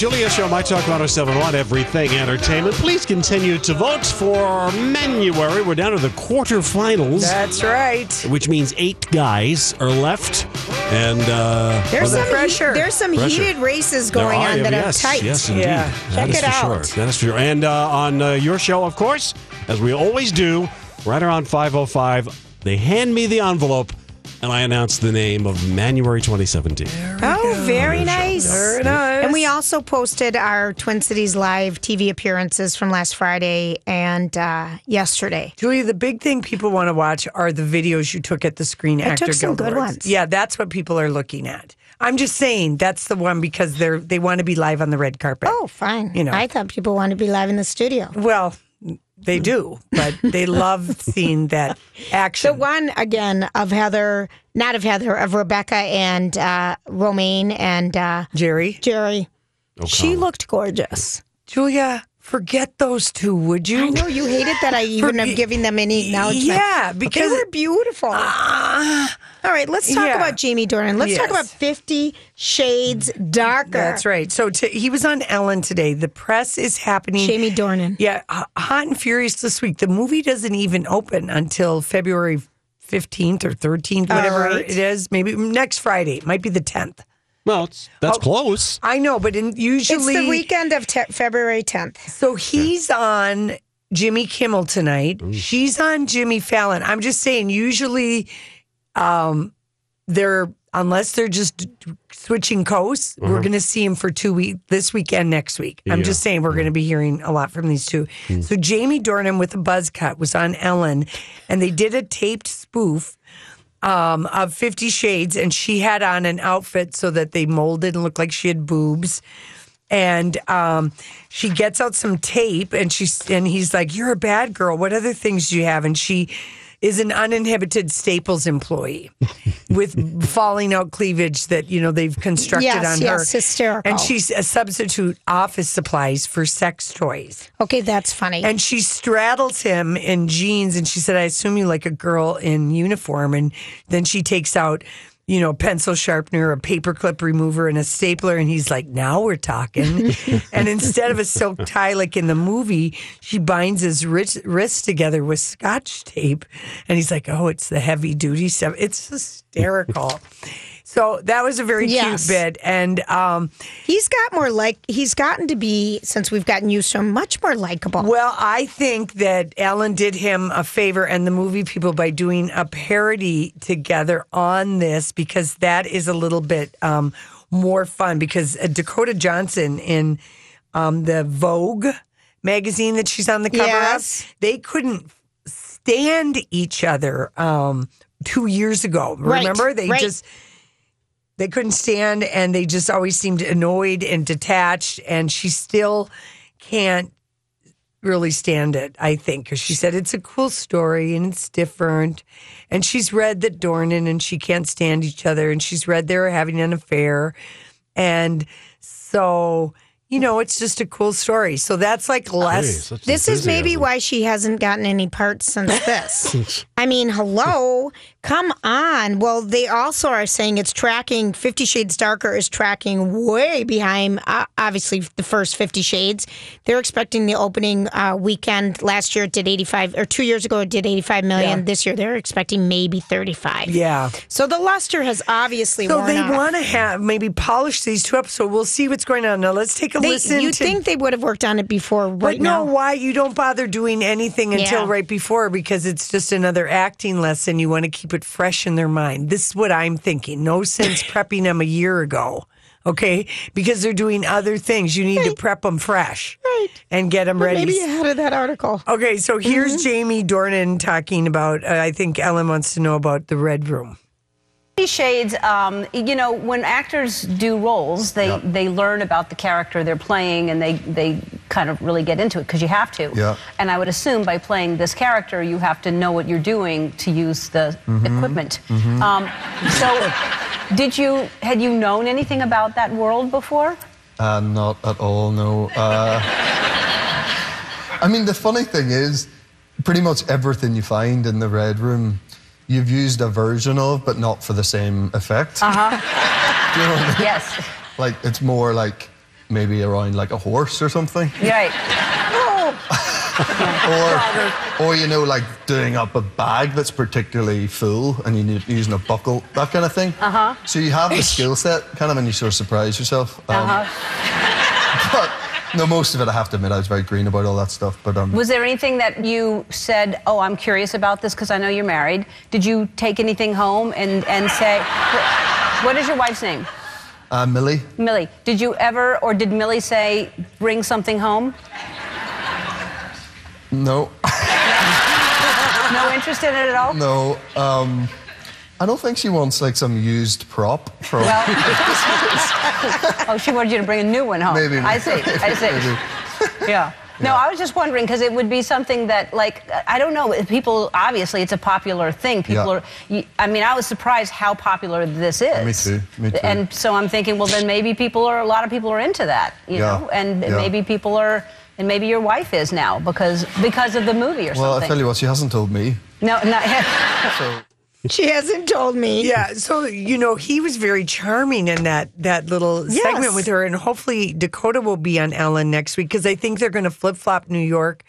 Julia Show, My Talk 1071, Everything Entertainment. Please continue to vote for Manuary. We're down to the quarterfinals, That's right. which means eight guys are left. And uh, There's some pressure. There's some Pressure. heated races going are- on that yes, are tight. Yes, indeed. Yeah. That Check is it for out. Sure. That is for sure. And uh, on uh, your show, of course, as we always do, right around 505, they hand me the envelope and I announced the name of Manuary 2017. Oh, very nice. Very nice. And we also posted our Twin Cities Live TV appearances from last Friday and uh, yesterday. Julia, the big thing people want to watch are the videos you took at the Screen Actor took some Guild good Awards. ones. Yeah, that's what people are looking at. I'm just saying that's the one because they're they want to be live on the red carpet. Oh, fine. You know. I thought people wanted to be live in the studio. Well, they do, but they love seeing that action. The one again of Heather, not of Heather, of Rebecca and uh, Romaine and uh, Jerry, Jerry. Oh, She looked gorgeous. Julia, forget those two, would you? I know you hated that I even am giving them any acknowledgement. Yeah, because they were beautiful. Ah, All right, let's talk yeah. about Jamie Dornan. Let's talk about Fifty Shades Darker. that's right. So t- he was on Ellen today. The press is happening. Jamie Dornan. Yeah, hot and furious this week. The movie doesn't even open until February 15th or 13th, whatever right. it is. Maybe next Friday. It might be the 10th. Well, it's, that's Oh. close. I know, but in, usually It's the weekend of te- February 10th. So he's on Jimmy Kimmel tonight. She's on Jimmy Fallon. I'm just saying, usually, um, they're unless they're just switching coasts, we're going to see him for two weeks this weekend, next week. I'm Yeah. just saying we're going to be hearing a lot from these two. So Jamie Dornan with a buzz cut was on Ellen, and they did a taped spoof. Um, of Fifty Shades, and she had on an outfit so that they molded and looked like she had boobs. And um, she gets out some tape and she's and he's like you're a bad girl. What other things do you have? And she is an uninhibited staples employee with falling out cleavage that you know they've constructed Yes, on yes, her hysterical. and she's a substitute office supplies for sex toys Okay, that's funny. and she straddles him in jeans and she said i assume you like a girl in uniform and then she takes out you know, pencil sharpener, a paperclip remover, and a stapler. And he's like, now we're talking. and instead of a silk tie like in the movie, she binds his wrist, wrists together with scotch tape. And he's like, oh, it's the heavy duty stuff. It's hysterical. so that was a very Yes. cute bit. And um, he's got more like he's gotten to be since we've gotten used to him much more likable. Well, I think that Ellen did him a favor and the movie people by doing a parody together on this because that is a little bit um, more fun. Because uh, Dakota Johnson in um, the Vogue magazine that she's on the cover Yes. of, they couldn't stand each other um, two years ago. Right, Remember? They right. just they couldn't stand and they just always seemed annoyed and detached and she still can't really stand it i think because she said it's a cool story and it's different. And she's read that dornan and she can't stand each other and she's read they're having an affair. And so you know it's just a cool story. So that's like Hey, less such this is maybe why she hasn't gotten any parts since this. I mean, hello, come on. Well, they also are saying it's tracking Fifty Shades Darker is tracking way behind, uh, obviously, the first Fifty Shades. They're expecting the opening uh, weekend last year it did 85, or two years ago it did 85 million. Yeah. This year they're expecting maybe 35. yeah So the luster has obviously so they want to have maybe polish these two up so we'll see what's going on now let's take a They, listen you'd to think they would have worked on it before, But right no, now. why you don't bother doing anything until Yeah. right before because it's just another acting lesson. You want to keep it fresh in their mind. This is what I'm thinking. No sense prepping them a year ago, okay? Because they're doing other things. You need to prep them fresh Right. and get them But ready. Maybe ahead of that article. Okay, so here's Mm-hmm. Jamie Dornan talking about. Uh, I think Ellen wants to know about the Red Room. Shades, um, you know, when actors do roles, they, they learn about the character they're playing and they, they kind of really get into it because you have to. Yeah. And I would assume by playing this character, you have to know what you're doing to use the equipment. Um, so, did you had you known anything about that world before? Uh, not at all, no. Uh, I mean, the funny thing is, pretty much everything you find in the Red Room, you've used a version of, but not for the same effect. Uh huh. You know I mean? yes. Like, it's more like maybe around like a horse or something. Right. or, or you know, like doing up a bag that's particularly full and you need using a buckle, that kind of thing. Uh Uh-huh. huh. So you have the skill set, kind of, and you sort of surprise yourself. Um, Uh-huh. But no, most of it, I have to admit, I was very green about all that stuff. But um, Was there anything that you said, oh, I'm curious about this because I know you're married? Did you take anything home and, and say, what is your wife's name? uh, Millie, Millie. Did you ever, or did Millie say, bring something home? no, No interest in it at all? no. Um, I don't think she wants like some used prop from. Well, oh, she wanted you to bring a new one home. Maybe. I see. I see. Maybe. Yeah. No, I was just wondering because it would be something that, like, I don't know. People obviously it's a popular thing. People Yeah. are. I mean, I was surprised how popular this is. Me too, me too. And so I'm thinking, well, then maybe people are. A lot of people are into that, you Yeah, know, and yeah. maybe people are. And maybe your wife is now because because of the movie or something. well, I tell you what, she hasn't told me. no, not. So She hasn't told me. Yeah, so you know he was very charming in that that little Yes. segment with her, and hopefully Dakota will be on Ellen next week because I think they're going to flip flop New York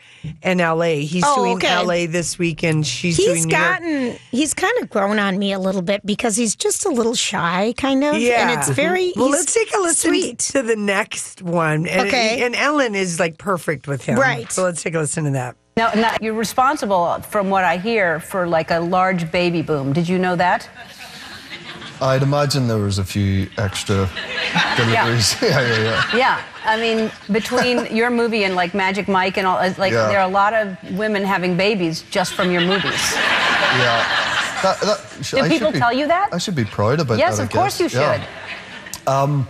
and L.A. He's Oh, doing okay. L.A. this week, and she's He's doing New York. gotten, he's kind of grown on me a little bit because he's just a little shy, kind of. Yeah, And it's very. well. Let's take a listen Sweet. to the next one. And, Okay. and Ellen is like perfect with him, Right. So let's take a listen to that. Now, now, you're responsible, from what I hear, for like a large baby boom. Did you know that? I'd imagine there was a few extra deliveries. Yeah, yeah, yeah. Yeah. I mean, between your movie and like Magic Mike and all, like Yeah. there are a lot of women having babies just from your movies. yeah. That, that, Do I people be- tell you that? I should be proud about yes, that. I of course you should. Yeah. Um,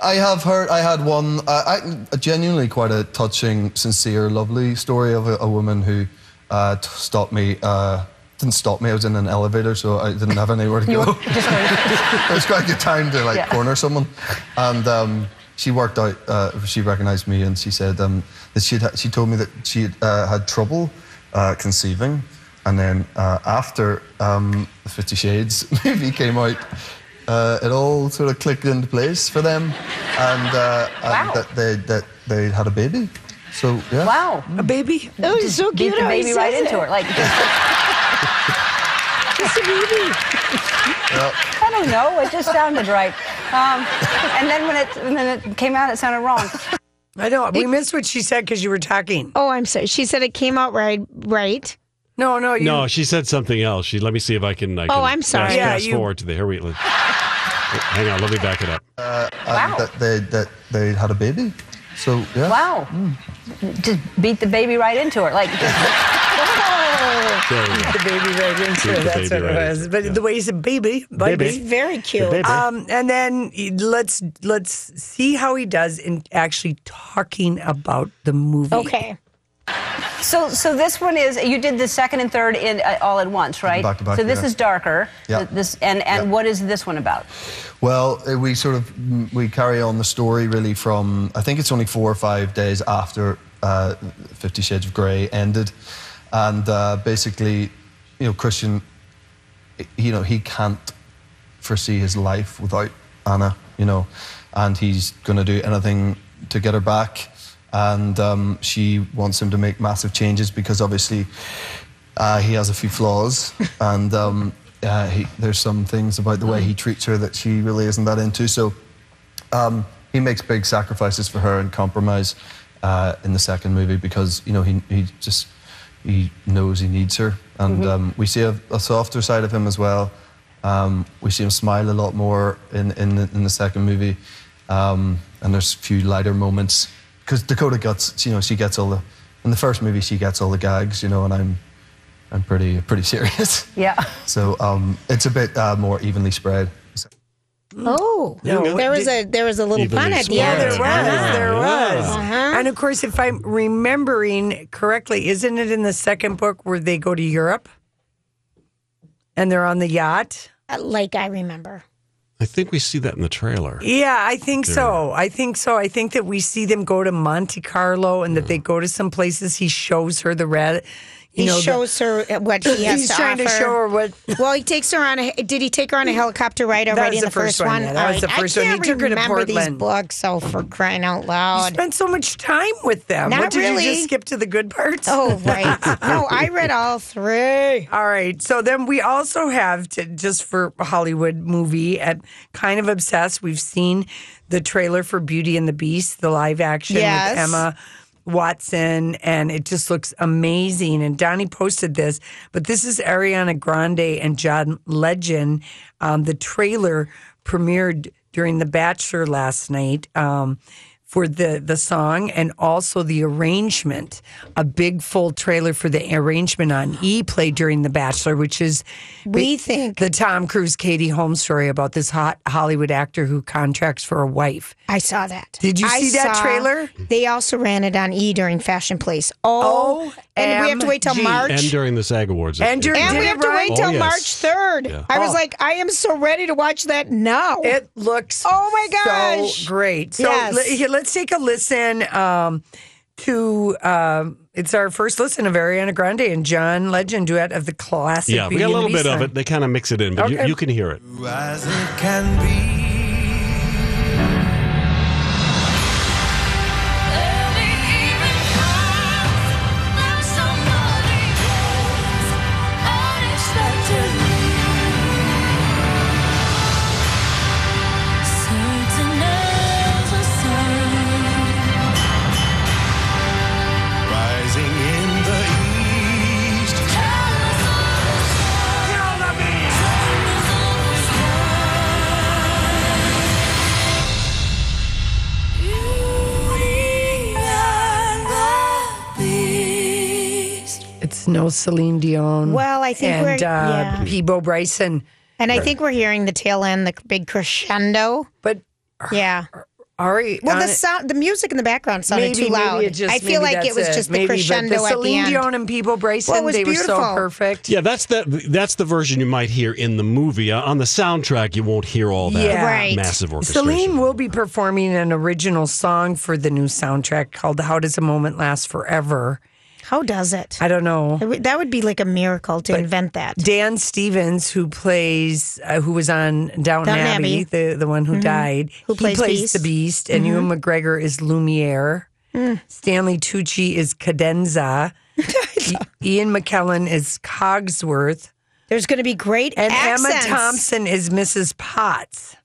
I have heard. I had one. Uh, I, genuinely quite a touching, sincere, lovely story of a, a woman who uh, stopped me. Uh, didn't stop me. I was in an elevator, so I didn't have anywhere to go. it was quite a good time to like Yeah. corner someone, and um, she worked out. Uh, she recognised me, and she said um, that she she told me that she had, uh, had trouble uh, conceiving, and then uh, after um, the Fifty Shades movie came out. Uh, it all sort of clicked into place for them, and, uh, Wow. and that they that they had a baby. So yeah, wow. A baby. Oh, it's so Beat cute. the baby right says into it. her. Like, Just a baby. I don't know. It just sounded right. Um, and then when it, when it came out, it sounded wrong. I know. We missed what she said because you were talking. Oh, I'm sorry. She said it came out right. Right. No, no, you. No, she said something else. She let me see if I can. I oh, can Oh, I'm sorry. Fast, Yeah, fast you- forward to the here we. let- Hang on, let me back it up. and Wow. that they that they had a baby. So yeah, Wow. Mm. Just beat the baby right into her. Like, just, There we go. the baby right into Beat it. That's baby what right it was. But yeah. the way he said baby, baby. Baby. Very cute. Um, and then let's let's see how he does in actually talking about the movie. Okay. So, so this one is you did the second and third in uh, all at once, right? Back to back, So this yeah. is darker. Yeah. This and and Yeah. what is this one about? Well, uh, we sort of we carry on the story really from I think it's only four or five days after uh, Fifty Shades of Grey ended, and uh, basically, you know, Christian, you know, he can't foresee his life without Anna, you know, and he's going to do anything to get her back, and um, she wants him to make massive changes because obviously uh, he has a few flaws, and um, uh, he, there's some things about the way he treats her that she really isn't that into. So um, he makes big sacrifices for her and compromise uh, in the second movie because you know he he just he knows he needs her, and um, we see a, a softer side of him as well. Um, we see him smile a lot more in in the, in the second movie, um, and there's a few lighter moments because Dakota gets you know she gets all the in the first movie she gets all the gags you know, and I'm I'm pretty pretty serious. Yeah. So um, it's a bit uh, more evenly spread. Oh, No, there was a there was a little Evenly pun at the spread. Yeah, end. there was. Yeah, There yeah. was. Uh-huh. And of course, if I'm remembering correctly, isn't it in the second book where they go to Europe and they're on the yacht? Uh, Like I remember. I think we see that in the trailer. Yeah, I think so. I think so. I think that we see them go to Monte Carlo and that they go to some places. He shows her the red, He know, the- shows her what he has He's to trying to show her what. Well, he takes her on a. Did he take her on a helicopter ride already was in the the first, first one, yeah, that was All the first I one. He can't took her to remember these Portland. books. So for crying out You loud! spent so much time with them. Not what, did really. you just skip to the good parts? Oh right. no, I read all three. All right. So then we also have to just for Hollywood movie at kind of obsessed. We've seen the trailer for Beauty and the Beast, the live action Yes. with Emma Watson, and it just looks amazing. And Donnie posted this, but this is Ariana Grande and John Legend. Um, the trailer premiered during The Bachelor last night. Um, for the the song and also the arrangement, a big full trailer for the arrangement on E play during The Bachelor, which is We think the Tom Cruise Katie Holmes story about this hot Hollywood actor who contracts for a wife. I saw that. Did you I see that trailer? They also ran it on E during Fashion Police. Oh, oh and we have to wait till OMG. March. And during the SAG Awards. And during- And we have to wait till Oh, yes. March 3rd. Yeah. I was Oh. like, I am so ready to watch that now. It looks Oh my gosh. so great. So Yes. let's take a listen um, to um, it's our first listen of Ariana Grande and John Legend duet of the classic. yeah, we got a little bit of it. They kind of mix it in, but you, Okay. you can hear it. It's no Celine Dion. Well, I think and we're- uh, yeah. Peabo Bryson. and I think we're hearing the tail end, the big crescendo. But Yeah. Ari, Well, the sound, the music in the background sounded maybe, too loud. Maybe it just, I feel maybe like it that's was just the Maybe, crescendo the at the Celine end. Dion and Peabo Bryson, Well, it was they were so beautiful. perfect. Yeah, that's the that's the version you might hear in the movie. Uh, on the soundtrack, you won't hear all that Yeah. Right. massive orchestration. Celine will be performing an original song for the new soundtrack called "How Does a Moment Last Forever." How does it? I don't know. That would be like a miracle to invent that. Dan Stevens, who plays, uh, who was on Downton, Downton Abbey, Abbey. the the one who died, Who he plays plays Beast. the Beast, and Ewan McGregor is Lumiere. Stanley Tucci is Cadenza. Ian McKellen is Cogsworth, There's going to be great and accents. Emma Thompson is Mrs. Potts.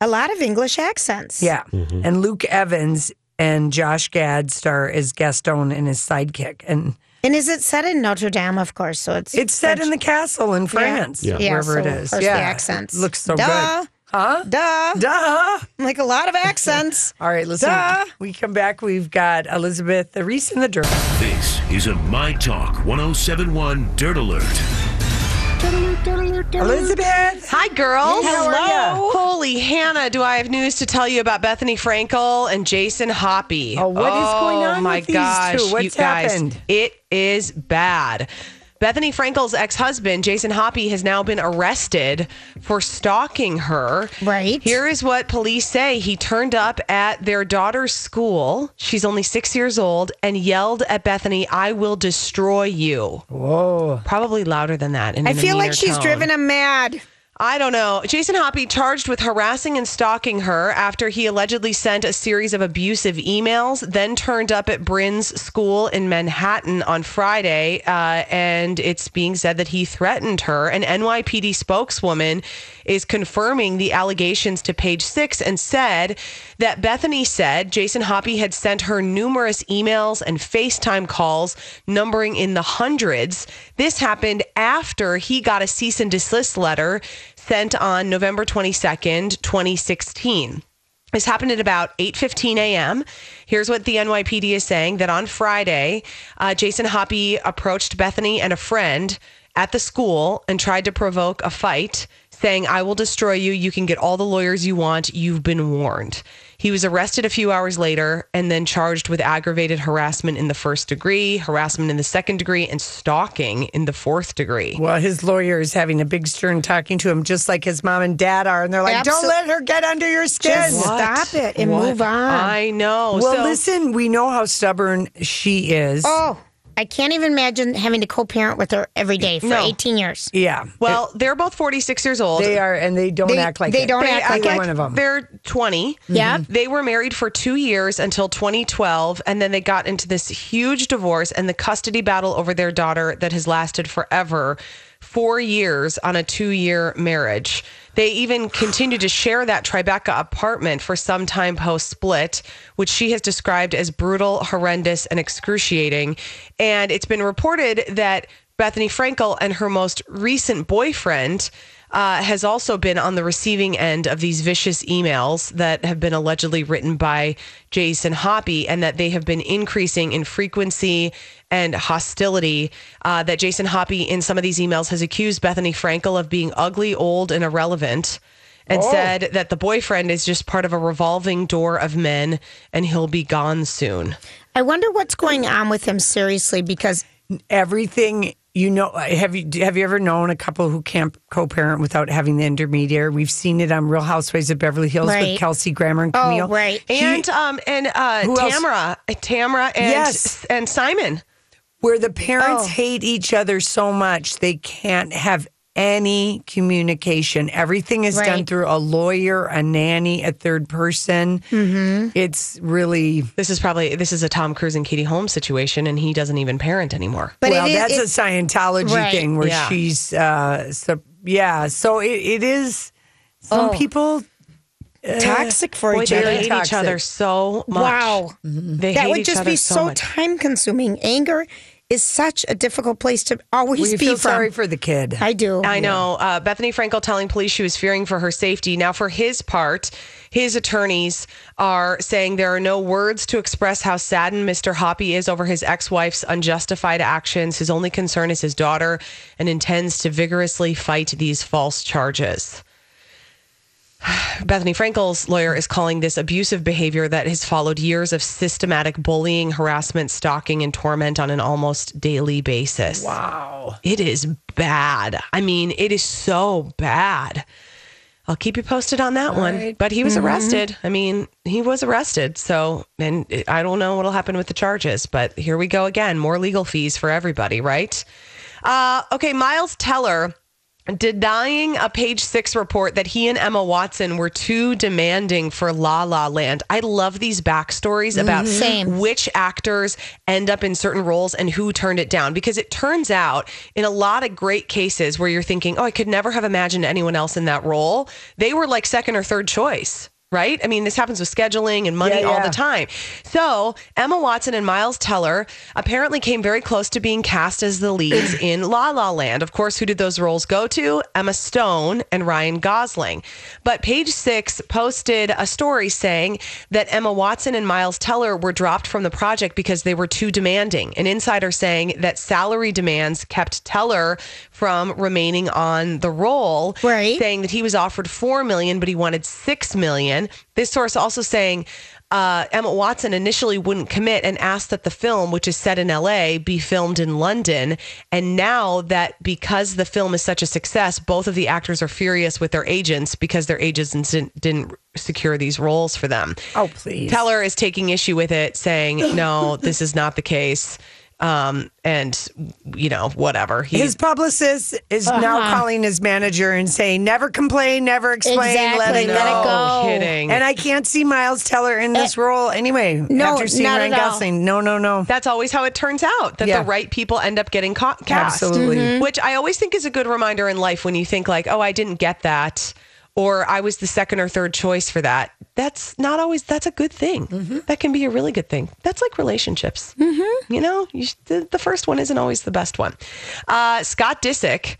A lot of English accents. Yeah, Mm-hmm. and Luke Evans and Josh Gad star as Gaston and his sidekick, and And is it set in Notre Dame, of course? So it's it's set in the castle in France, Yeah. Yeah, wherever it so, is. of course, yeah, the accents. It looks so Duh. good, huh? Duh. Duh. Like a lot of accents. All right, listen. Duh. We come back. We've got Elizabeth Reese in the dirt. This is a My Talk 1071 Dirt Alert. Elizabeth. Hi, girls. Are? Holy Hannah, do I have news to tell you about Bethenny Frankel and Jason Hoppy? Oh, what is going oh on Oh my gosh, you guys, happened? It is bad. Bethenny Frankel's ex husband, Jason Hoppy, has now been arrested for stalking her. Right. Here is what police say. He turned up at their daughter's school. She's only six years old and yelled at Bethenny, I will destroy you. Whoa. Probably louder than that. and I feel like she's tone. driven him mad. I don't know. Jason Hoppy charged with harassing and stalking her after he allegedly sent a series of abusive emails, then turned up at Bryn's school in Manhattan on Friday. Uh, and it's being said that he threatened her. An NYPD spokeswoman is confirming the allegations to page six and said that Bethenny said Jason Hoppy had sent her numerous emails and FaceTime calls numbering in the hundreds. This happened after he got a cease and desist letter sent on November 22nd, 2016. This happened at about 8:15 a.m. Here's what the NYPD is saying: that on Friday, uh, Jason Hoppy approached Bethenny and a friend at the school and tried to provoke a fight, saying, "I will destroy you. You can get all the lawyers you want. You've been warned." He was arrested a few hours later and then charged with aggravated harassment in the first degree, harassment in the second degree, and stalking in the fourth degree. Well, his lawyer is having a big stern talking to him, just like his mom and dad are, and they're like, "Don't let her get under your skin." Just stop it and What? move on. I know. Well, So- listen, we know how stubborn she is. oh, I can't even imagine having to co-parent with her every day for No. 18 years. Yeah. Well, they're both 46 years old. They are, and they don't They- act like they it. don't act like either it. one of them. They're 20. Yeah. Mm-hmm. They were married for two years until 2012, and then they got into this huge divorce and the custody battle over their daughter that has lasted forever four years on a two year marriage. They even continued to share that Tribeca apartment for some time post split, which she has described as brutal, horrendous, and excruciating. And it's been reported that Bethenny Frankel and her most recent boyfriend uh, has also been on the receiving end of these vicious emails that have been allegedly written by Jason Hoppy and that they have been increasing in frequency and hostility. Uh, that Jason Hoppy, in some of these emails, has accused Bethenny Frankel of being ugly, old, and irrelevant. And said that the boyfriend is just part of a revolving door of men and he'll be gone soon. I wonder what's going on with him seriously because Everything you know. Have you have you ever known a couple who can't co-parent without having the intermediary? We've seen it on Real Housewives of Beverly Hills Right. with Kelsey Grammer and oh Camille. right, And um and uh Who else? Tamara, Tamara and Yes. and Simon. Where the parents Oh. hate each other so much they can't have any communication. Everything is done through a lawyer, a nanny, a third person. Mm-hmm. It's really This is probably this is a Tom Cruise and Katie Holmes situation, and he doesn't even parent anymore. but well, it is, that's it- a Scientology Right. thing where Yeah. she's uh so yeah, so it, it is some Oh. people toxic for Boy, each they other. hate each other so much. Wow, They that hate would each just other be so, so much. time consuming. Anger is such a difficult place to always we be feel from. sorry for the kid. I do. I know. Uh, Bethenny Frankel telling police she was fearing for her safety. Now, for his part, his attorneys are saying there are no words to express how saddened Mr. Hoppy is over his ex wife's unjustified actions. His only concern is his daughter and intends to vigorously fight these false charges. Bethenny Frankel's lawyer is calling this abusive behavior that has followed years of systematic bullying, harassment, stalking, and torment on an almost daily basis. Wow. It is bad. I mean, it is so bad. I'll keep you posted on that one. But he was arrested. I mean, he was arrested. So, and I don't know what'll happen with the charges, but here we go again. More legal fees for everybody, right? Uh, okay, Miles Teller denying a page six report that he and Emma Watson were too demanding for La La Land. I love these backstories about mm-hmm. Same. which actors end up in certain roles and who turned it down because it turns out in a lot of great cases where you're thinking, oh, I could never have imagined anyone else in that role, they were like second or third choice. Right? I mean, this happens with scheduling and money Yeah, all yeah. the time. So, Emma Watson and Miles Teller apparently came very close to being cast as the leads in La La Land. Of course, who did those roles go to? Emma Stone and Ryan Gosling. But Page Six posted a story saying that Emma Watson and Miles Teller were dropped from the project because they were too demanding. An insider saying that salary demands kept Teller from remaining on the role, Right. saying that he was offered four million, but he wanted six million. This source also saying uh, Emma Watson initially wouldn't commit and asked that the film, which is set in LA, be filmed in London. And now that because the film is such a success, both of the actors are furious with their agents because their agents didn't, didn't secure these roles for them. oh please. Teller is taking issue with it, saying, no, this is not the case. Um, and, you know, whatever. He, His publicist is now Uh-huh. calling his manager and saying, "Never complain, never explain, let Exactly, it let it go." go. kidding. And I can't see Miles Teller in this role anyway. no, after seeing not Ryan at all. Gosling, no, no, no. that's always how it turns out that Yeah. the right people end up getting ca- cast. Absolutely. Mm-hmm. Which I always think is a good reminder in life when you think like, oh, I didn't get that, or I was the second or third choice for that. That's not always. That's a good thing. Mm-hmm. That can be a really good thing. That's like relationships. Mm-hmm. You know, you, the, the first one isn't always the best one. Uh, Scott Disick.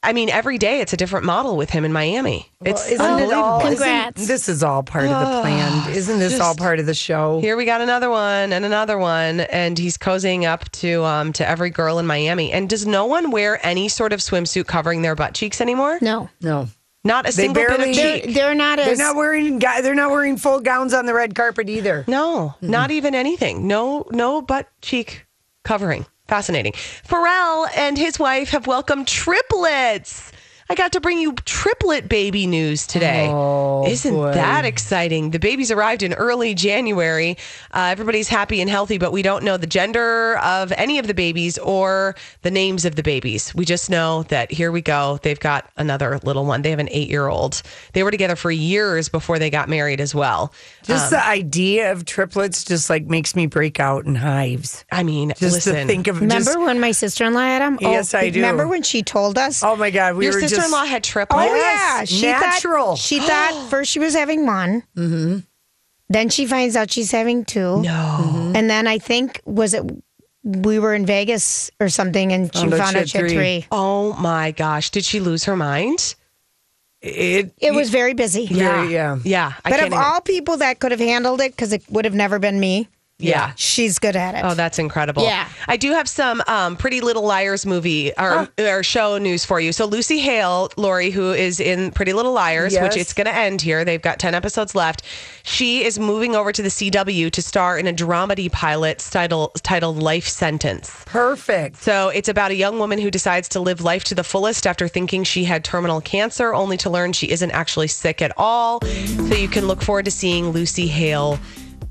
I mean, every day it's a different model with him in Miami. It's Isn't it all? unbelievable. Congrats. Isn't, this is all part of the plan. Isn't this all part of the show? Here we got another one and another one, and he's cozying up to um to every girl in Miami. And does no one wear any sort of swimsuit covering their butt cheeks anymore? No, No, Not a They single bit barely- of they're, cheek. they're not they're as. not wearing. They're not wearing full gowns on the red carpet either. No, not even anything. No, no butt cheek covering. Fascinating. Pharrell and his wife have welcomed triplets. I got to bring you triplet baby news today. Oh, Isn't boy. that exciting? The babies arrived in early January. Uh, everybody's happy and healthy, but we don't know the gender of any of the babies or the names of the babies. We just know that here we go. They've got another little one. They have an eight year old. They were together for years before they got married as well. Just the idea of triplets just like makes me break out in hives. I mean, Just listen. to think of Remember just, when my sister in law had them? Yes, I do. Remember when she told us? oh my god, we Your were sister in law had triplets. Oh yeah, she natural. Thought, she thought first she was having one. Mm-hmm. Then she finds out she's having two. No. And then I think was it we were in Vegas or something, and she Found out found she out had she had three. three. Oh my gosh. Did she lose her mind? it. It was very busy. Yeah, yeah. Yeah. I But can't of even- all people that could have handled it, because it would have never been me, Yeah. she's good at it. Oh, that's incredible. Yeah. I do have some um, Pretty Little Liars movie or, or show news for you. So, Lucy Hale, Lori, who is in Pretty Little Liars, Yes. which it's going to end here, they've got 10 episodes left. She is moving over to the CW to star in a dramedy pilot titled, titled Life Sentence. Perfect. So it's about a young woman who decides to live life to the fullest after thinking she had terminal cancer, only to learn she isn't actually sick at all. So you can look forward to seeing Lucy Hale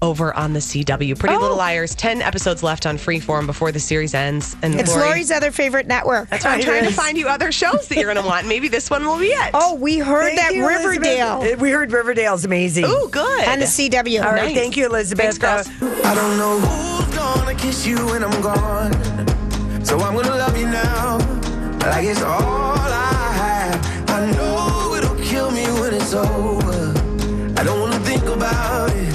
over on the CW. Pretty Little Liars, 10 episodes left on Freeform before the series ends. And it's Lori, Lori's other favorite network. so I'm trying to find you other shows that you're going to want. Maybe this one will be it. Oh, we heard Thank that you, Elizabeth. Riverdale We heard Riverdale's amazing. Oh, good. on the CW. All right, nice. thank you, Elizabeth. Thanks, Uh, girls. I don't know who's gonna kiss you when I'm gone. So I'm gonna love you now. Like it's all I have. I know it'll kill me when it's over. I don't wanna think about it.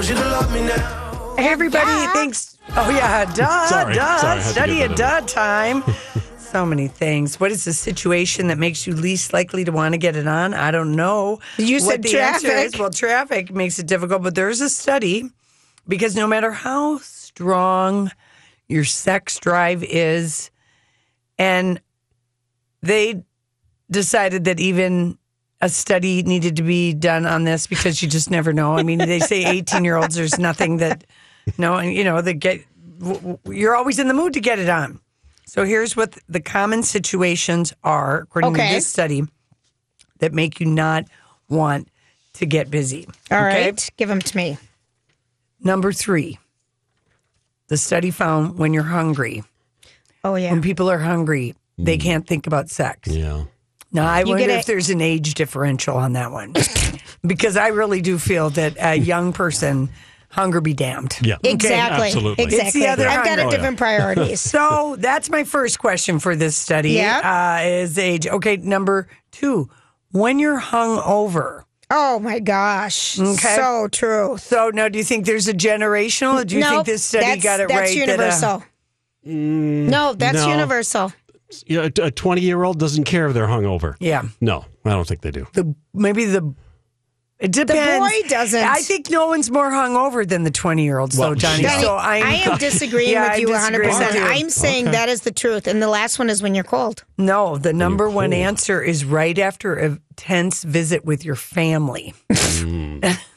I want you to love me now. Everybody thinks, oh yeah, duh, Sorry. duh, Sorry, I had to study a that duh time. so many things. What is the situation that makes you least likely to want to get it on? I don't know. You what said the traffic. is. Well, traffic makes it difficult, but there's a study because no matter how strong your sex drive is, and they decided that even a study needed to be done on this because you just never know. I mean, they say 18 year olds, there's nothing that, no, and you know, that get, w- w- you're always in the mood to get it on. So here's what the common situations are, according to this study, that make you not want to get busy. All Okay? right, give them to me. Number three, the study found when you're hungry, Oh yeah. when people are hungry, they Mm. can't think about sex. Yeah. Now, I wonder get if there's an age differential on that one. because I really do feel that a young person, hunger be damned. Yeah. Exactly. Absolutely. Exactly. It's the other I've got hunger. a Oh, yeah. different priorities. So that's my first question for this study. Yeah. Uh, is age. Okay, number two, when you're hung over. oh my gosh. Okay. So true. So now, do you think there's a generational? Do you Nope, think this study that's, got it that's right? that, uh, universal. no, that's no. universal. Yeah, a 20 year old doesn't care if they're hungover. yeah. No, I don't think they do. The maybe the. It depends. The boy doesn't. I think no one's more hungover than the 20 year olds, Well, though, Johnny. yeah. So I'm, I am disagreeing Yeah, with you disagree 100%. you. I'm saying that is the truth. And the last one is when you're cold. No, the number one cold. answer is right after a tense visit with your family. Mm.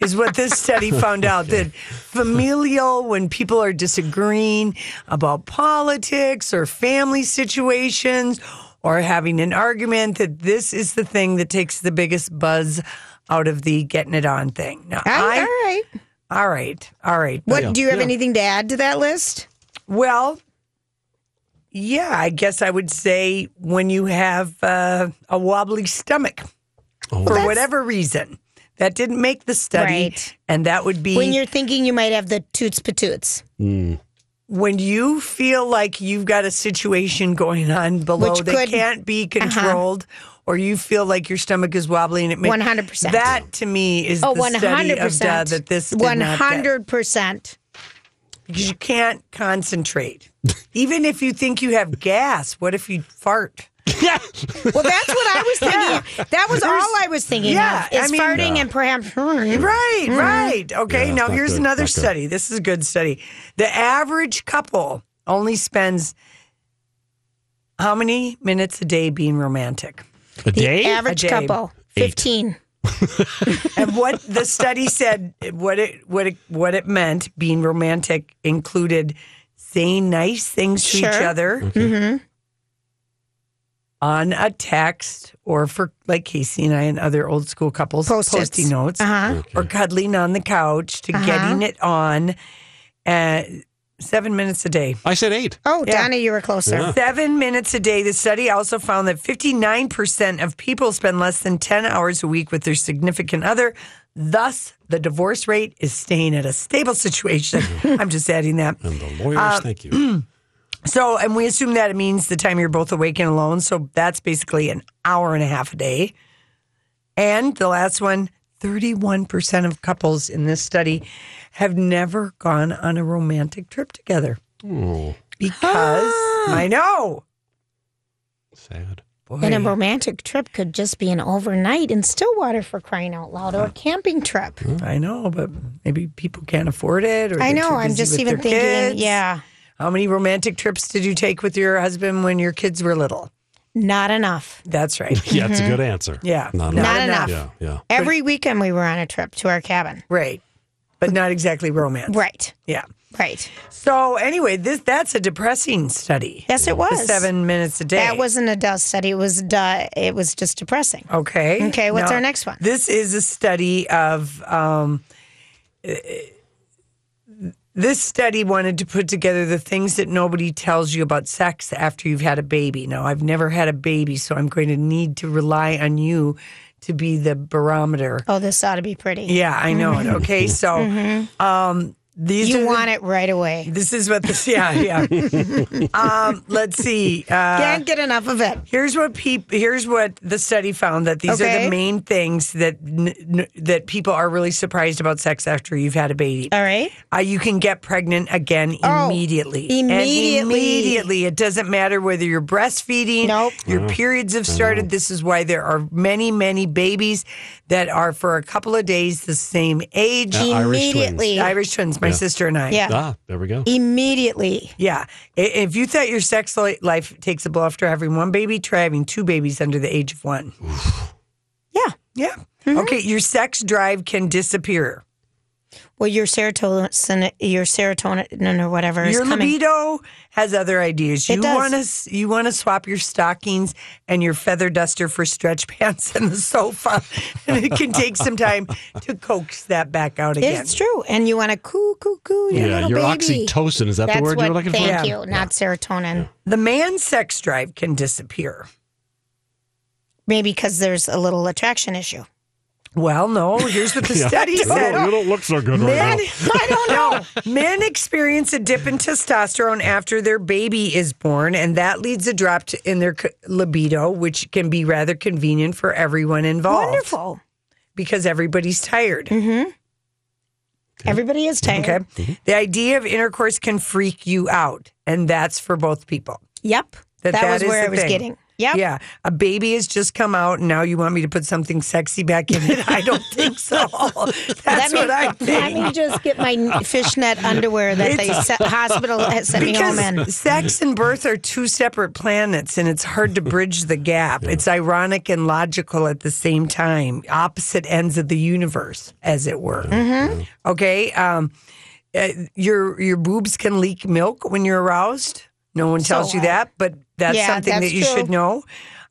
is what this study found out that familial, when people are disagreeing about politics or family situations or having an argument, that this is the thing that takes the biggest buzz out of the getting it on thing. Now, I, all I, right. all right, all right. What Yeah, do you have yeah. anything to add to that list? Well, yeah, I guess I would say when you have uh, a wobbly stomach Oh. for whatever reason. That didn't make the study. Right. And that would be When you're thinking you might have the toots patoots. when you feel like you've got a situation going on below Which that could- can't be Uh-huh. controlled. Or you feel like your stomach is wobbly and it makes 100%. That to me is Oh, the one study hundred of duh, percent. that this did One not get. hundred percent. because you can't concentrate. Even if you think you have gas, what if you fart? Well, that's what I was thinking. That was all I was thinking Yeah, of. Is I mean- farting and perhaps Right, right. Okay, Yeah, now here's good, another not good. study. This is a good study. The average couple only spends how many minutes a day being romantic? A day? average A day. couple. Eight. Fifteen. And what the study said, what it what it what it meant being romantic included saying nice things to each Sure. other, Mm-hmm. On a text or for like Casey and I and other old school couples, Post-its. posting notes Uh-huh. or cuddling on the couch to getting it on uh, seven minutes a day. I said eight. Oh, Yeah. Donna, you were closer. Seven minutes a day. The study also found that 59% of people spend less than 10 hours a week with their significant other. Thus, the divorce rate is staying at a stable situation. I'm just adding that. And the lawyers, Uh, thank you. So, and we assume that it means the time you're both awake and alone. So that's basically an hour and a half a day. And the last one 31% of couples in this study have never gone on a romantic trip together. Oh, Because I know. sad. Boy. And a romantic trip could just be an overnight in Stillwater for crying out loud, or a camping trip. I know, but maybe people can't afford it. Or I know. too I'm just even thinking, kids. yeah, How many romantic trips did you take with your husband when your kids were little? not enough. That's right. Yeah, it's a good answer. Yeah. Not, Not enough. enough. Yeah, yeah. Every weekend we were on a trip to our cabin. right. But not exactly romance. Right, Yeah. right. So anyway, this that's a depressing study. Yes, it The was. seven minutes a day. That wasn't a dust study. It was duh, it was just depressing. okay. Okay, what's our next one? This is a study of. Um, uh, this study wanted to put together the things that nobody tells you about sex after you've had a baby. Now, I've never had a baby, so I'm going to need to rely on you to be the barometer. Oh, this ought to be pretty. Yeah, I know it. Okay, so um, these are. You the- want it right away. This is what this. Yeah, yeah. um, let's see. Uh, Can't get enough of it. Here's what peop- Here's what the study found that these are the main things that n- n- that people are really surprised about sex after you've had a baby. All right. Uh, you can get pregnant again Oh, immediately. And immediately. immediately. It doesn't matter whether you're breastfeeding. Nope. Your periods have started. This is why there are many, many babies that are for a couple of days the same age. Yeah, Irish twins. Immediately. Irish twins, my sister and I. Yeah. Ah, there we go. Immediately. Yeah. I- If you thought your sex li- life takes a blow after having one baby, try having two babies under the age of one. Yeah. Yeah. Mm-hmm. Okay. Your sex drive can disappear. Well, your serotonin, your serotonin or whatever is Your coming. libido has other ideas. It You does. want to you want to swap your stockings and your feather duster for stretch pants and the sofa, and it can take some time to coax that back out again. It's true, and you want to coo coo coo your Yeah, your baby. oxytocin. Is that That's the word what, you were looking thank for? Yeah. you, not serotonin. The man's sex drive can disappear. Maybe because there's a little attraction issue. Well, no. Here's what the study You said. don't, you don't look so good right now. I don't know. Men experience a dip in testosterone after their baby is born, and that leads a drop to, in their libido, which can be rather convenient for everyone involved. Wonderful. Because everybody's tired. Mm-hmm. Everybody is tired. Okay. Mm-hmm. The idea of intercourse can freak you out, and that's for both people. Yep. That That, that was is where I was thing. getting. Yep. Yeah. A baby has just come out, and now you want me to put something sexy back in it? I don't think so. That's Let me, what I think. let think. me just get my fishnet underwear that the hospital has sent me home in. Because sex and birth are two separate planets, and it's hard to bridge the gap. It's ironic and logical at the same time, opposite ends of the universe, as it were. Mm-hmm. Okay, um, uh, your your boobs can leak milk when you're aroused. No one tells So you that, but that's Yeah, something that's that you true. should know.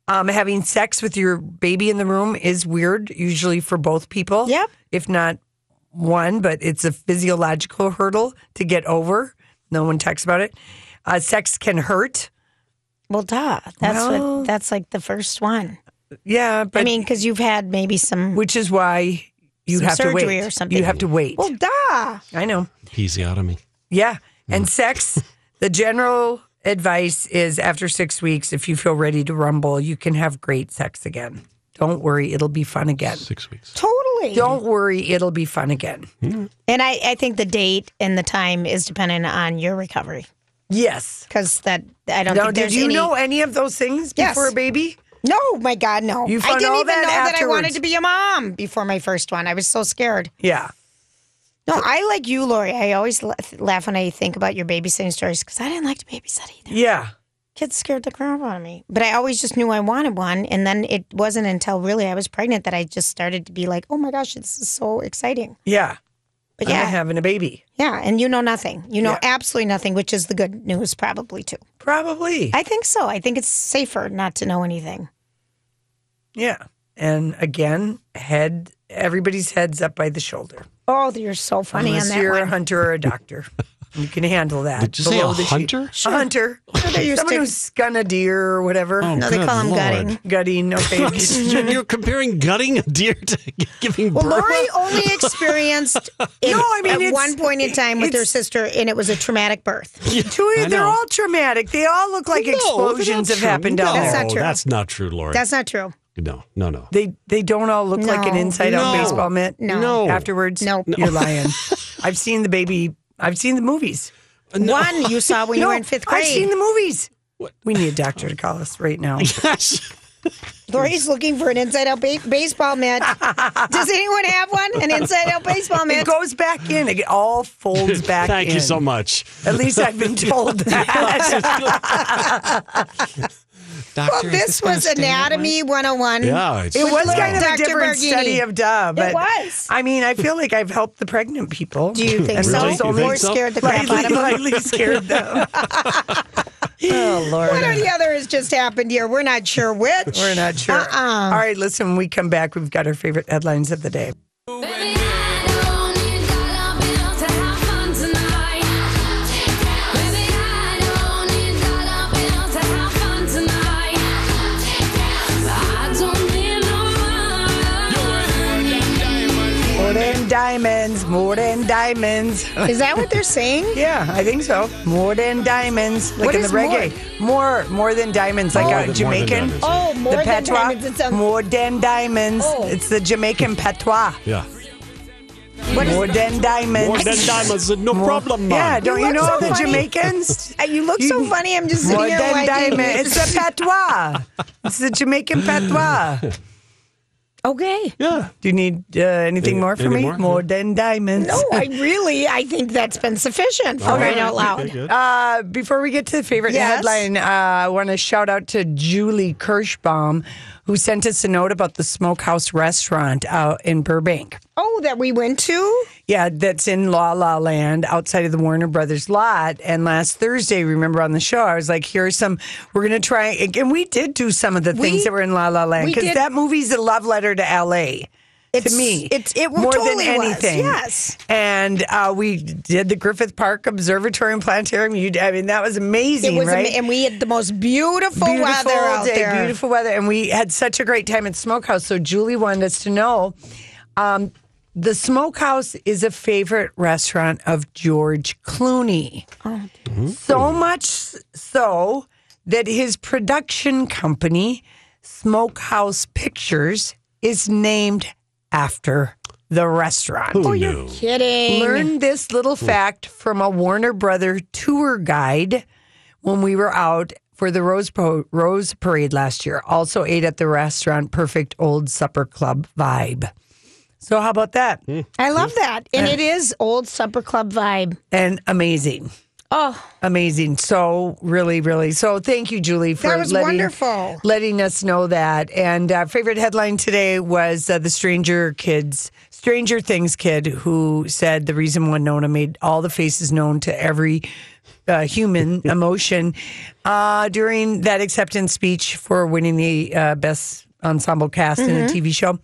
Um, having sex with your baby in the room is weird, usually for both people. Yep. If not one, but it's a physiological hurdle to get over. No one talks about it. Uh, sex can hurt. Well, duh. That's Well- what. That's like the first one. Yeah, but I mean, because you've had maybe some. which is why you Some have to surgery wait or something. You have to wait. well, duh. I know. Episiotomy. Yeah, Mm. and sex. The general advice is after six weeks, if you feel ready to rumble, you can have great sex again. Don't worry, it'll be fun again. Six weeks. Totally. Don't worry, it'll be fun again. Hmm. And I, I think the date and the time is dependent on your recovery. Yes. Because that I don't Now, think did you any. know any of those things Yes. before a baby? No, my God, no. You I didn't all even that know that I wanted to be a mom before my first one. I was so scared. Yeah. No, I like you, Lori. I always laugh when I think about your babysitting stories because I didn't like to babysit either. Yeah. Kids scared the crap out of me. But I always just knew I wanted one. And then it wasn't until really I was pregnant that I just started to be like, oh my gosh, this is so exciting. Yeah. But I'm yeah, having a baby. yeah, and you know nothing. You know Yeah. absolutely nothing, which is the good news, probably too. Probably. I think so. I think it's safer not to know anything. yeah. And again, head everybody's heads up by the shoulder. Oh, you're so funny Unless on that you're a hunter or a doctor. you can handle that. Did you say below a the sheet. hunter? A hunter. they're Someone to- who's gun a deer or whatever. Oh, No, they good call 'em Lord. gutting. Gutting. Okay. You're, you're comparing gutting a deer to giving Well, birth. Lori only experienced it No, I mean, at one point in time with her sister, and it was a traumatic birth. Two, they're all traumatic. They all look like No, explosions have happened true. down no, That's there. not true. That's not true, Lori. That's not true. No, no, no. They they don't all look like an inside out No. baseball mitt. No. No. Afterwards, Nope. you're lying. I've seen the baby. I've seen the movies. One you saw when you were in fifth grade. I've seen the movies. We need a doctor to call us right now. Yes. Lori's looking for an inside out ba- baseball mitt. Does anyone have one? An inside out baseball mitt? It mitt? goes back in. It all folds back Thank in. you so much. At least I've been told that. Doctor, Well, is this was stay that? Anatomy 101. Yeah, it's It was little kind of a Dr. different Bergini. study of duh, but was. I mean, I feel like I've helped the pregnant people. Do you think And so? Really? those You only think so? scared the crap out lightly, of them? lightly scared them. oh Lord. One or the other has just happened here. We're not sure which. We're not sure. Uh-uh. All right, listen, when we come back, we've got our favorite headlines of the day. Diamonds, more than diamonds. Is that what they're saying? Yeah, I think so. More than diamonds, like What in the reggae. More, more than diamonds, like More a than- more than Jamaican. Oh, more the than patois. diamonds. It sounds- More than diamonds. Oh. It's the Jamaican patois. Yeah. What is- More than diamonds. More than diamonds, no More- problem, man. Yeah, don't you, look know so the funny. Jamaicans? Uh, You look so funny. I'm just sitting More here than liking diamonds. It's a patois. It's the Jamaican patois. Okay. Yeah. Do you need uh, anything Any- more for any me? more? More than diamonds. No, I really, I think that's been sufficient for crying out loud. Good. Uh, before we get to the favorite Yes. headline, uh, I want to shout out to Julie Kirschbaum, who sent us a note about the Smokehouse restaurant out in Burbank. Oh, that we went to? Yeah, that's in La La Land outside of the Warner Brothers lot. And last Thursday, remember on the show, I was like, here's some, we're going to try. And we did do some of the We- things that were in La La Land because that movie's a love letter to LA. It's- to me, it's- it more totally than was, anything. yes. and uh, we did the Griffith Park Observatory and Planetarium. You, I mean, that was amazing, It was, right? ama- and we had the most beautiful, beautiful weather out day, there. beautiful weather, and we had such a great time at Smokehouse. So Julie wanted us to know, um, the Smokehouse is a favorite restaurant of George Clooney. Oh. So much so that his production company, Smokehouse Pictures, is named after the restaurant. Who oh, knew? Kidding. Learned this little hmm. fact from a Warner Brother tour guide when we were out for the Rose, po- Rose Parade last year. Also ate at the restaurant Perfect Old Supper Club vibe. So how about that? I love that. And it is old supper club vibe. And amazing. Oh, Amazing. So really, really. So thank you, Julie, for That was letting, wonderful. letting us know that. And uh, favorite headline today was uh, the Stranger Kids, Stranger Things kid who said the reason Winona made all the faces known to every uh, human emotion uh, during that acceptance speech for winning the uh, best ensemble cast in a Mm-hmm. TV show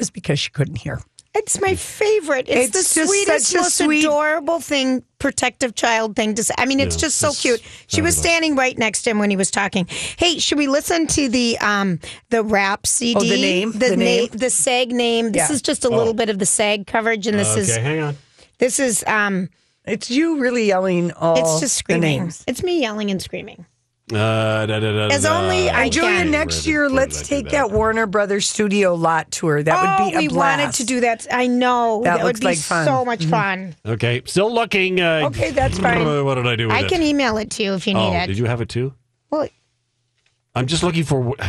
was because she couldn't hear. it's my favorite. It's, It's the sweetest, such a most sweet- adorable thing, protective child thing to say. I mean, it's Yeah, just so it's cute. She was standing right next to him when he was talking. Hey, should we listen to the um the rap CD? Oh, the name? the, The na- name? the SAG name. This Yeah. is just a little bit of the SAG coverage, and this Okay, is hang on. this is um It's you really yelling all it's just the screaming. names. It's me yelling and screaming. Uh, da, da, da, As da. only I And Julia, can. next year, let's did I do take that? that Warner Brothers studio lot tour. That would be oh, a we blast. wanted to do that. I know That that, would be like fun. so much fun. Okay, still looking. Uh, Okay, that's fine. uh, What did I do with I it? can email it to you if you need Oh, it. did you have it too? Well, I'm just looking for.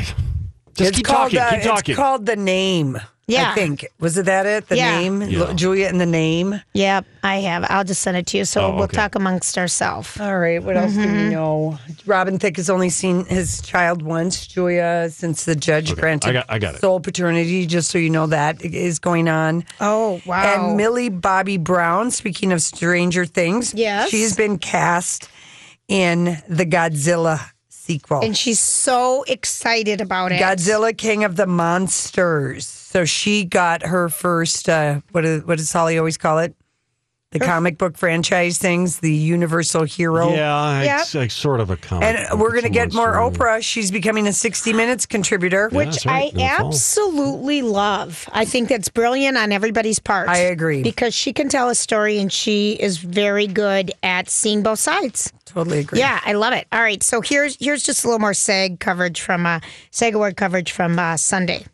Just It's keep called talking. the, keep talking. It's called the name. Yeah. I think was it that it the Yeah. name Yeah. Julia and the name. Yep, I have. I'll just send it to you. So Oh, we'll okay. talk amongst ourselves. All right, what else do Mm-hmm. we know? Robin Thicke has only seen his child once, Julia, since the judge Okay, granted I got- I got it. sole paternity. Just so you know that is going on. Oh, wow. And Millie Bobby Brown, speaking of Stranger Things, Yes. she's been cast in the Godzilla sequel. And she's so excited about it. Godzilla King of the Monsters. So she got her first uh, what is what does Holly always call it? The comic book franchise things, the Universal Hero. Yeah, Yep. it's like sort of a comic. And book. we're going to get more monster. Oprah. She's becoming a 60 Minutes contributor. Yeah, which right, I in the fall. absolutely love. I think that's brilliant on everybody's part. I agree. Because she can tell a story and she is very good at seeing both sides. Totally agree. Yeah, I love it. All right, so here's here's just a little more SAG coverage from uh, SAG Award coverage from uh, Sunday.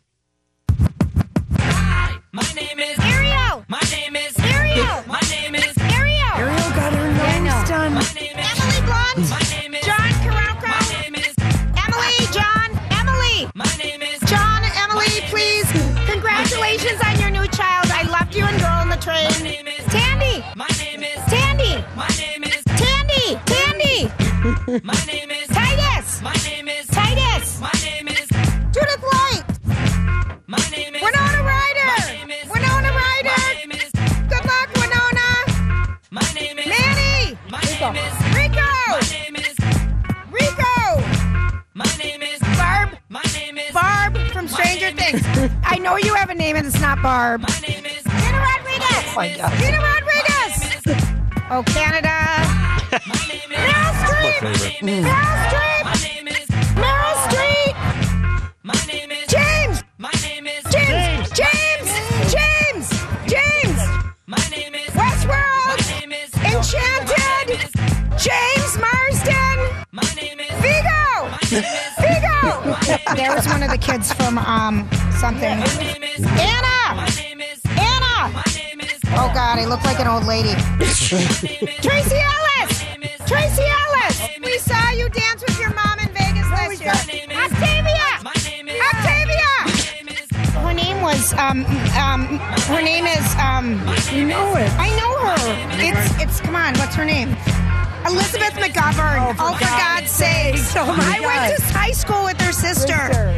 My name is Ariel, My name is Ariel, My name is Ariel, Ariel got her nose done. My name is Emily Blunt, My name is John Carol. My name is Emily, John, Emily, My name is John, Emily, please. Congratulations on your new child. I loved you in Girl in the Train. My name is Thandie, My name is Thandie, My name is Thandie, Thandie, My name is it's not Barb. My name is Gina Rodriguez. my God. Gina Rodriguez. Oh, Canada. My name is Meryl Streep. favorite. Meryl Streep. My name is Meryl Streep. My name is James. My name is James. James. James. James. My name is Westworld. My name is Enchanted. James Marsden. My name is Viggo. Viggo. There was one of the kids from um something. My God, I look like an old lady. Tracee Ellis. Tracee Ellis. We saw you dance with your mom in Vegas last year. Octavia. Name is Octavia. My name is Her name was um um. Her name is um. You know it. I know her. It's it's. Come on, what's her name? Elizabeth McGovern. Oh, for, God's sakes! Oh, my I went to high school with her sister.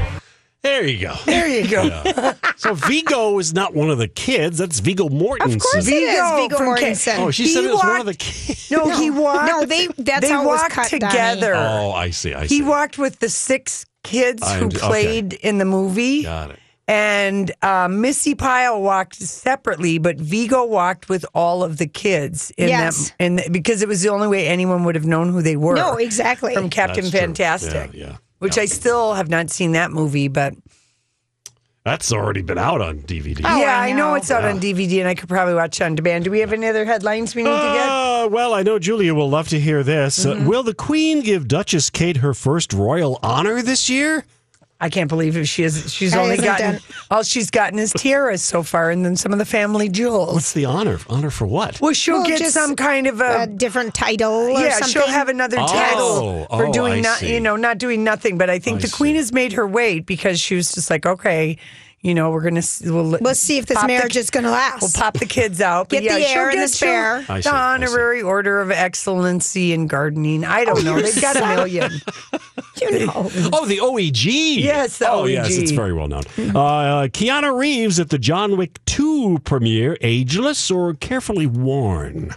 There you go. There you go. So Viggo is not one of the kids. That's Viggo Mortensen. Of course it is Viggo Viggo from Ca- Mortensen. Oh, she He said it was one of the kids. No, he walked. No, they- that's they how it was walked cut, Donnie. together. Oh, I see. I see. He walked with the six kids I who und- okay. played in the movie. Got it. And uh, Missi Pyle walked separately, but Viggo walked with all of the kids in Yes. them, and because it was the only way anyone would have known who they were. No, exactly. From Captain That's. Fantastic, Yeah, yeah. which I still have not seen that movie, but That's already been out on DVD. Oh, yeah, I I know know. it's out on DVD, and I could probably watch on demand. Do we have any other headlines we need to get? Uh, well, I know Julia will love to hear this. Mm-hmm. Uh, will the Queen give Duchess Kate her first royal honor this year? I can't believe if she is. She's I only gotten done- all she's gotten is tiaras so far, and then some of the family jewels. What's the honor? Honor for what? Well, she'll Well, get some kind of a a different title or yeah, something. she'll have another Oh, title for oh, doing I not, see. you know, not doing nothing. But I think I the queen has made her wait because she was just like, okay, you know, we're gonna we'll, We'll see if this pop the- marriage is going to last. We'll pop the kids out. But Get the yeah, she'll heir and the spare. see, The honorary order of excellency in gardening. I don't know. They've got a million. you know. Oh, the OEG. Yes, the oh, yes, it's very well known. Uh, Keanu Reeves at the John Wick 2 premiere, ageless or carefully worn?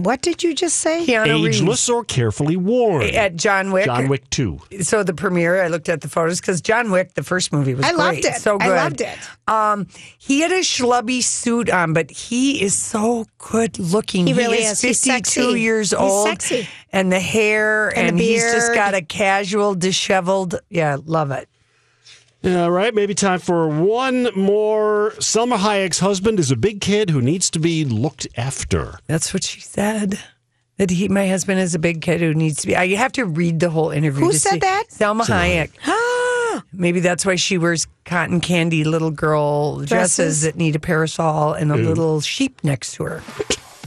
What did you just say? Keanu Reeves ageless or carefully worn? at John Wick. John Wick 2. So the premiere, I looked at the photos because John Wick, the first movie, was I great. loved it. So good. I loved it. Um, he had a schlubby suit on, but he is so good looking. He really is is. He's 52 sexy. years He's old. sexy. And the hair, And and, the he's just got a casual, disheveled. Yeah, love it. All right, maybe time for one more. Salma Hayek's husband is a big kid who needs to be looked after. That's what she said. That he, my husband is a big kid who needs to be. I have to read the whole interview. Who to said see- that? Selma Hayek. Maybe that's why she wears cotton candy little girl dresses, Dresses? that need a parasol and a little sheep next to her.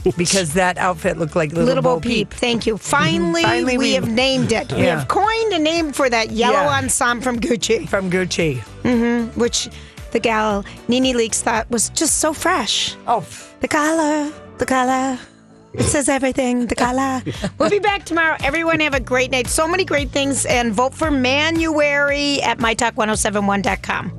because that outfit looked like little, Little Bo Bo Peep. Peep. Thank you. Mm-hmm. Finally, Finally, we, we- have named it. We have coined a name for that yellow Yeah. ensemble from Gucci, from Gucci. Mm-hmm. which the gal NeNe Leakes thought was just so fresh. Oh, The color, the color. It says everything, the color. we'll be back tomorrow. Everyone have a great night. So many great things. And vote for Manuary at mytalk1071.com.